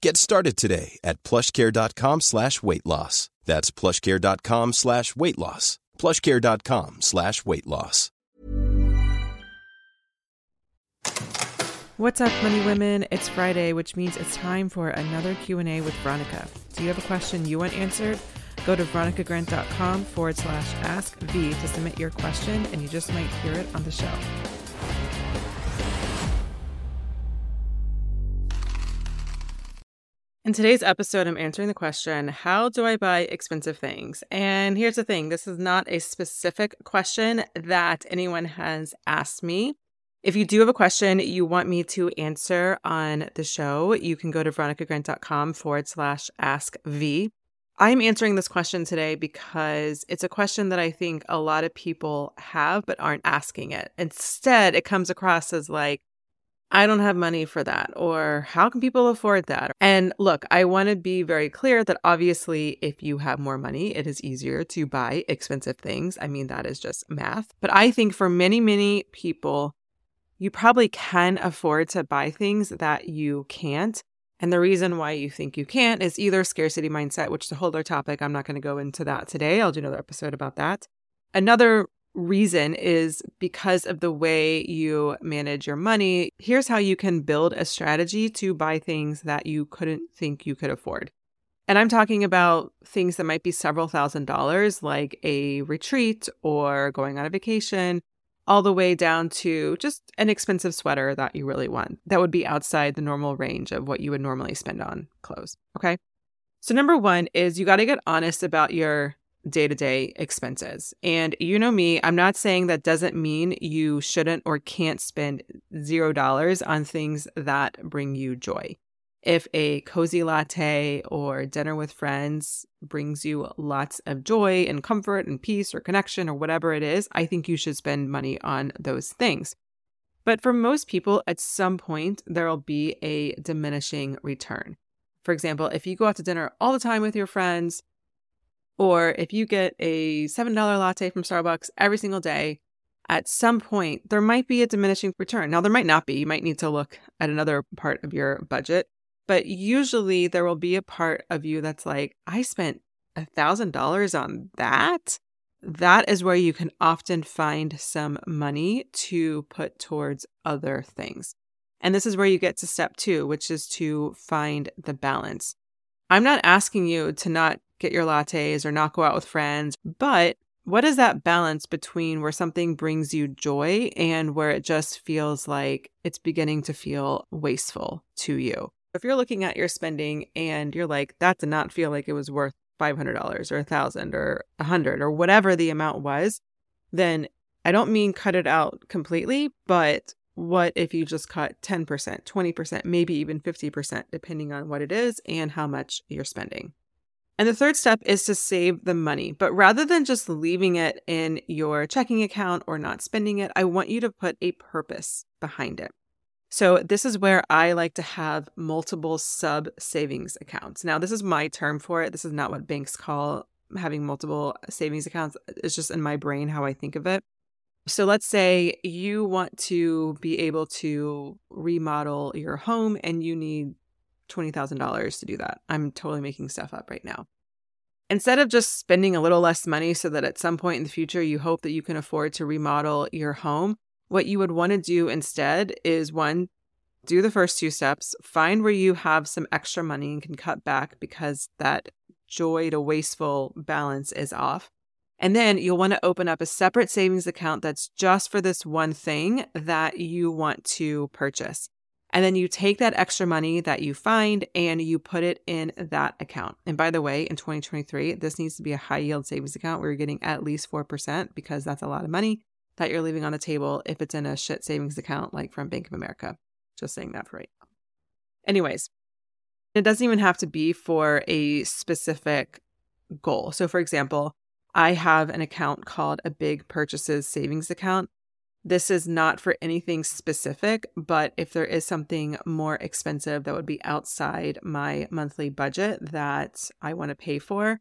Get started today at plushcare.com slash weight loss. That's plushcare.com slash weight loss. Plushcare.com slash weight loss. What's up, money women? It's Friday, which means it's time for another Q&A with Veronica. Do you have a question you want answered? Go to veronicagrant.com forward slash ask V to submit your question, and you just might hear it on the show. In today's episode, I'm answering the question How do I buy expensive things? And here's the thing this is not a specific question that anyone has asked me. If you do have a question you want me to answer on the show, you can go to veronicagrant.com forward slash ask V. I'm answering this question today because it's a question that I think a lot of people have but aren't asking it. Instead, it comes across as like, I don't have money for that, or how can people afford that? And look, I want to be very clear that obviously, if you have more money, it is easier to buy expensive things. I mean, that is just math. But I think for many, many people, you probably can afford to buy things that you can't. And the reason why you think you can't is either scarcity mindset, which is a whole other topic. I'm not going to go into that today. I'll do another episode about that. Another reason is because of the way you manage your money. Here's how you can build a strategy to buy things that you couldn't think you could afford. And I'm talking about things that might be several thousand dollars, like a retreat or going on a vacation, all the way down to just an expensive sweater that you really want. That would be outside the normal range of what you would normally spend on clothes. Okay. So, number one is you got to get honest about your day to day expenses. And you know me, I'm not saying that doesn't mean you shouldn't or can't spend zero dollars on things that bring you joy. If a cozy latte or dinner with friends brings you lots of joy and comfort and peace or connection or whatever it is, I think you should spend money on those things. But for most people, at some point, there will be a diminishing return. For example, if you go out to dinner all the time with your friends, or if you get a $7 latte from Starbucks every single day, at some point there might be a diminishing return. Now, there might not be. You might need to look at another part of your budget. But usually there will be a part of you that's like, I spent a $1,000 on that. That is where you can often find some money to put towards other things. And this is where you get to step two, which is to find the balance. I'm not asking you to not get your lattes or not go out with friends. But what is that balance between where something brings you joy and where it just feels like it's beginning to feel wasteful to you? If you're looking at your spending and you're like, that did not feel like it was worth $500 or 1000 or 100 or whatever the amount was, then I don't mean cut it out completely, but what if you just cut 10%, 20%, maybe even 50%, depending on what it is and how much you're spending? And the third step is to save the money. But rather than just leaving it in your checking account or not spending it, I want you to put a purpose behind it. So, this is where I like to have multiple sub savings accounts. Now, this is my term for it. This is not what banks call having multiple savings accounts. It's just in my brain how I think of it. So, let's say you want to be able to remodel your home and you need $20,000 to do that. I'm totally making stuff up right now. Instead of just spending a little less money so that at some point in the future you hope that you can afford to remodel your home, what you would want to do instead is one, do the first two steps, find where you have some extra money and can cut back because that joy to wasteful balance is off. And then you'll want to open up a separate savings account that's just for this one thing that you want to purchase. And then you take that extra money that you find and you put it in that account. And by the way, in 2023, this needs to be a high yield savings account where you're getting at least 4% because that's a lot of money that you're leaving on the table if it's in a shit savings account like from Bank of America. Just saying that for right now. Anyways, it doesn't even have to be for a specific goal. So, for example, I have an account called a big purchases savings account. This is not for anything specific, but if there is something more expensive that would be outside my monthly budget that I want to pay for,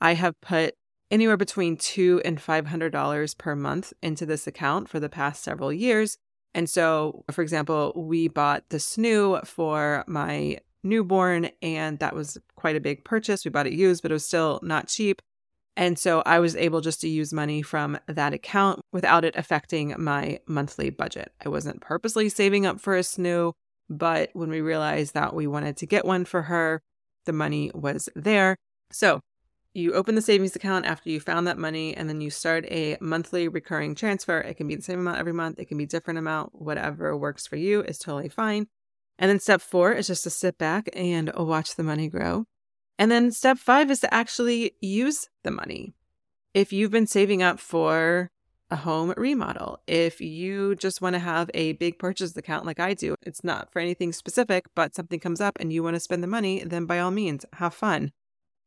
I have put anywhere between two and five hundred dollars per month into this account for the past several years. And so, for example, we bought the snoo for my newborn, and that was quite a big purchase. We bought it used, but it was still not cheap. And so I was able just to use money from that account without it affecting my monthly budget. I wasn't purposely saving up for a snoo, but when we realized that we wanted to get one for her, the money was there. So you open the savings account after you found that money and then you start a monthly recurring transfer. It can be the same amount every month, it can be different amount, whatever works for you is totally fine. And then step 4 is just to sit back and watch the money grow. And then step 5 is to actually use the money. If you've been saving up for a home remodel, if you just want to have a big purchase account like I do, it's not for anything specific, but something comes up and you want to spend the money, then by all means, have fun.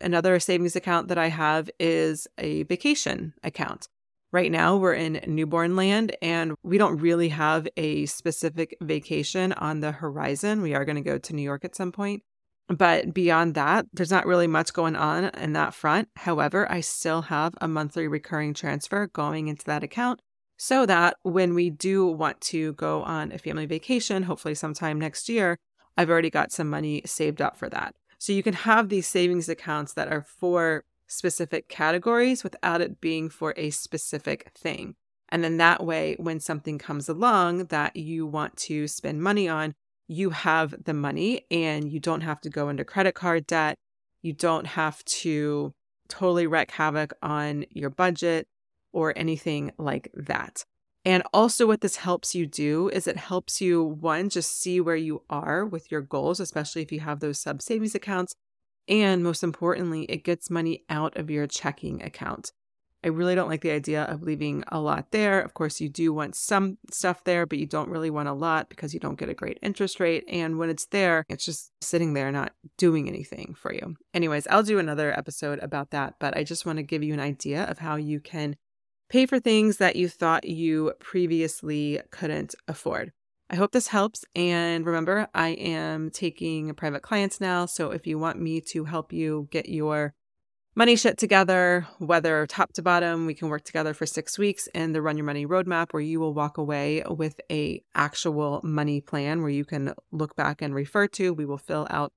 Another savings account that I have is a vacation account. Right now, we're in newborn land and we don't really have a specific vacation on the horizon. We are going to go to New York at some point. But beyond that, there's not really much going on in that front. However, I still have a monthly recurring transfer going into that account so that when we do want to go on a family vacation, hopefully sometime next year, I've already got some money saved up for that. So you can have these savings accounts that are for specific categories without it being for a specific thing. And then that way, when something comes along that you want to spend money on, you have the money and you don't have to go into credit card debt. You don't have to totally wreak havoc on your budget or anything like that. And also, what this helps you do is it helps you, one, just see where you are with your goals, especially if you have those sub savings accounts. And most importantly, it gets money out of your checking account. I really don't like the idea of leaving a lot there. Of course, you do want some stuff there, but you don't really want a lot because you don't get a great interest rate. And when it's there, it's just sitting there, not doing anything for you. Anyways, I'll do another episode about that, but I just want to give you an idea of how you can Pay for things that you thought you previously couldn't afford. I hope this helps. And remember, I am taking private clients now. So if you want me to help you get your money shit together, whether top to bottom, we can work together for six weeks in the Run Your Money Roadmap, where you will walk away with a actual money plan where you can look back and refer to. We will fill out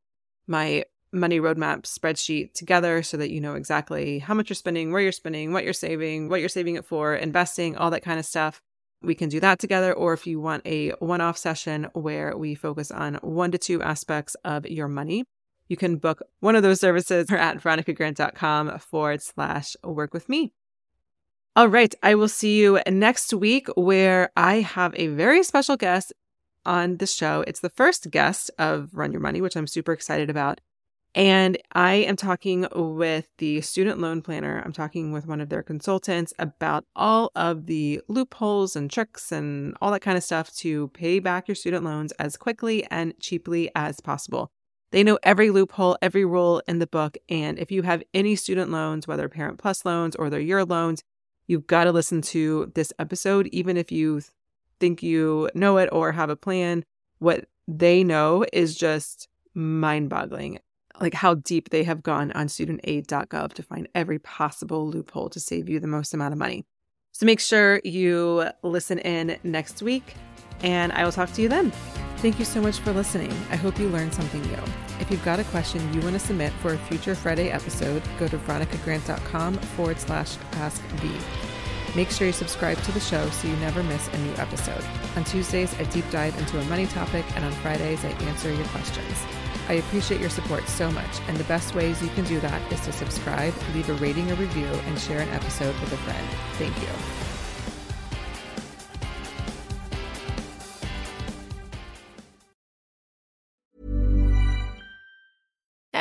my money roadmap spreadsheet together so that you know exactly how much you're spending, where you're spending, what you're saving, what you're saving it for, investing, all that kind of stuff. We can do that together. Or if you want a one off session where we focus on one to two aspects of your money, you can book one of those services at veronicagrant.com forward slash work with me. All right. I will see you next week where I have a very special guest on the show. It's the first guest of Run Your Money, which I'm super excited about. And I am talking with the student loan planner. I'm talking with one of their consultants about all of the loopholes and tricks and all that kind of stuff to pay back your student loans as quickly and cheaply as possible. They know every loophole, every rule in the book. And if you have any student loans, whether Parent Plus loans or they're your loans, you've got to listen to this episode, even if you think you know it or have a plan. What they know is just mind boggling. Like how deep they have gone on studentaid.gov to find every possible loophole to save you the most amount of money. So make sure you listen in next week, and I will talk to you then. Thank you so much for listening. I hope you learned something new. If you've got a question you want to submit for a future Friday episode, go to veronicagrant.com forward slash ask V. Make sure you subscribe to the show so you never miss a new episode. On Tuesdays, I deep dive into a money topic, and on Fridays, I answer your questions. I appreciate your support so much, and the best ways you can do that is to subscribe, leave a rating or review, and share an episode with a friend. Thank you.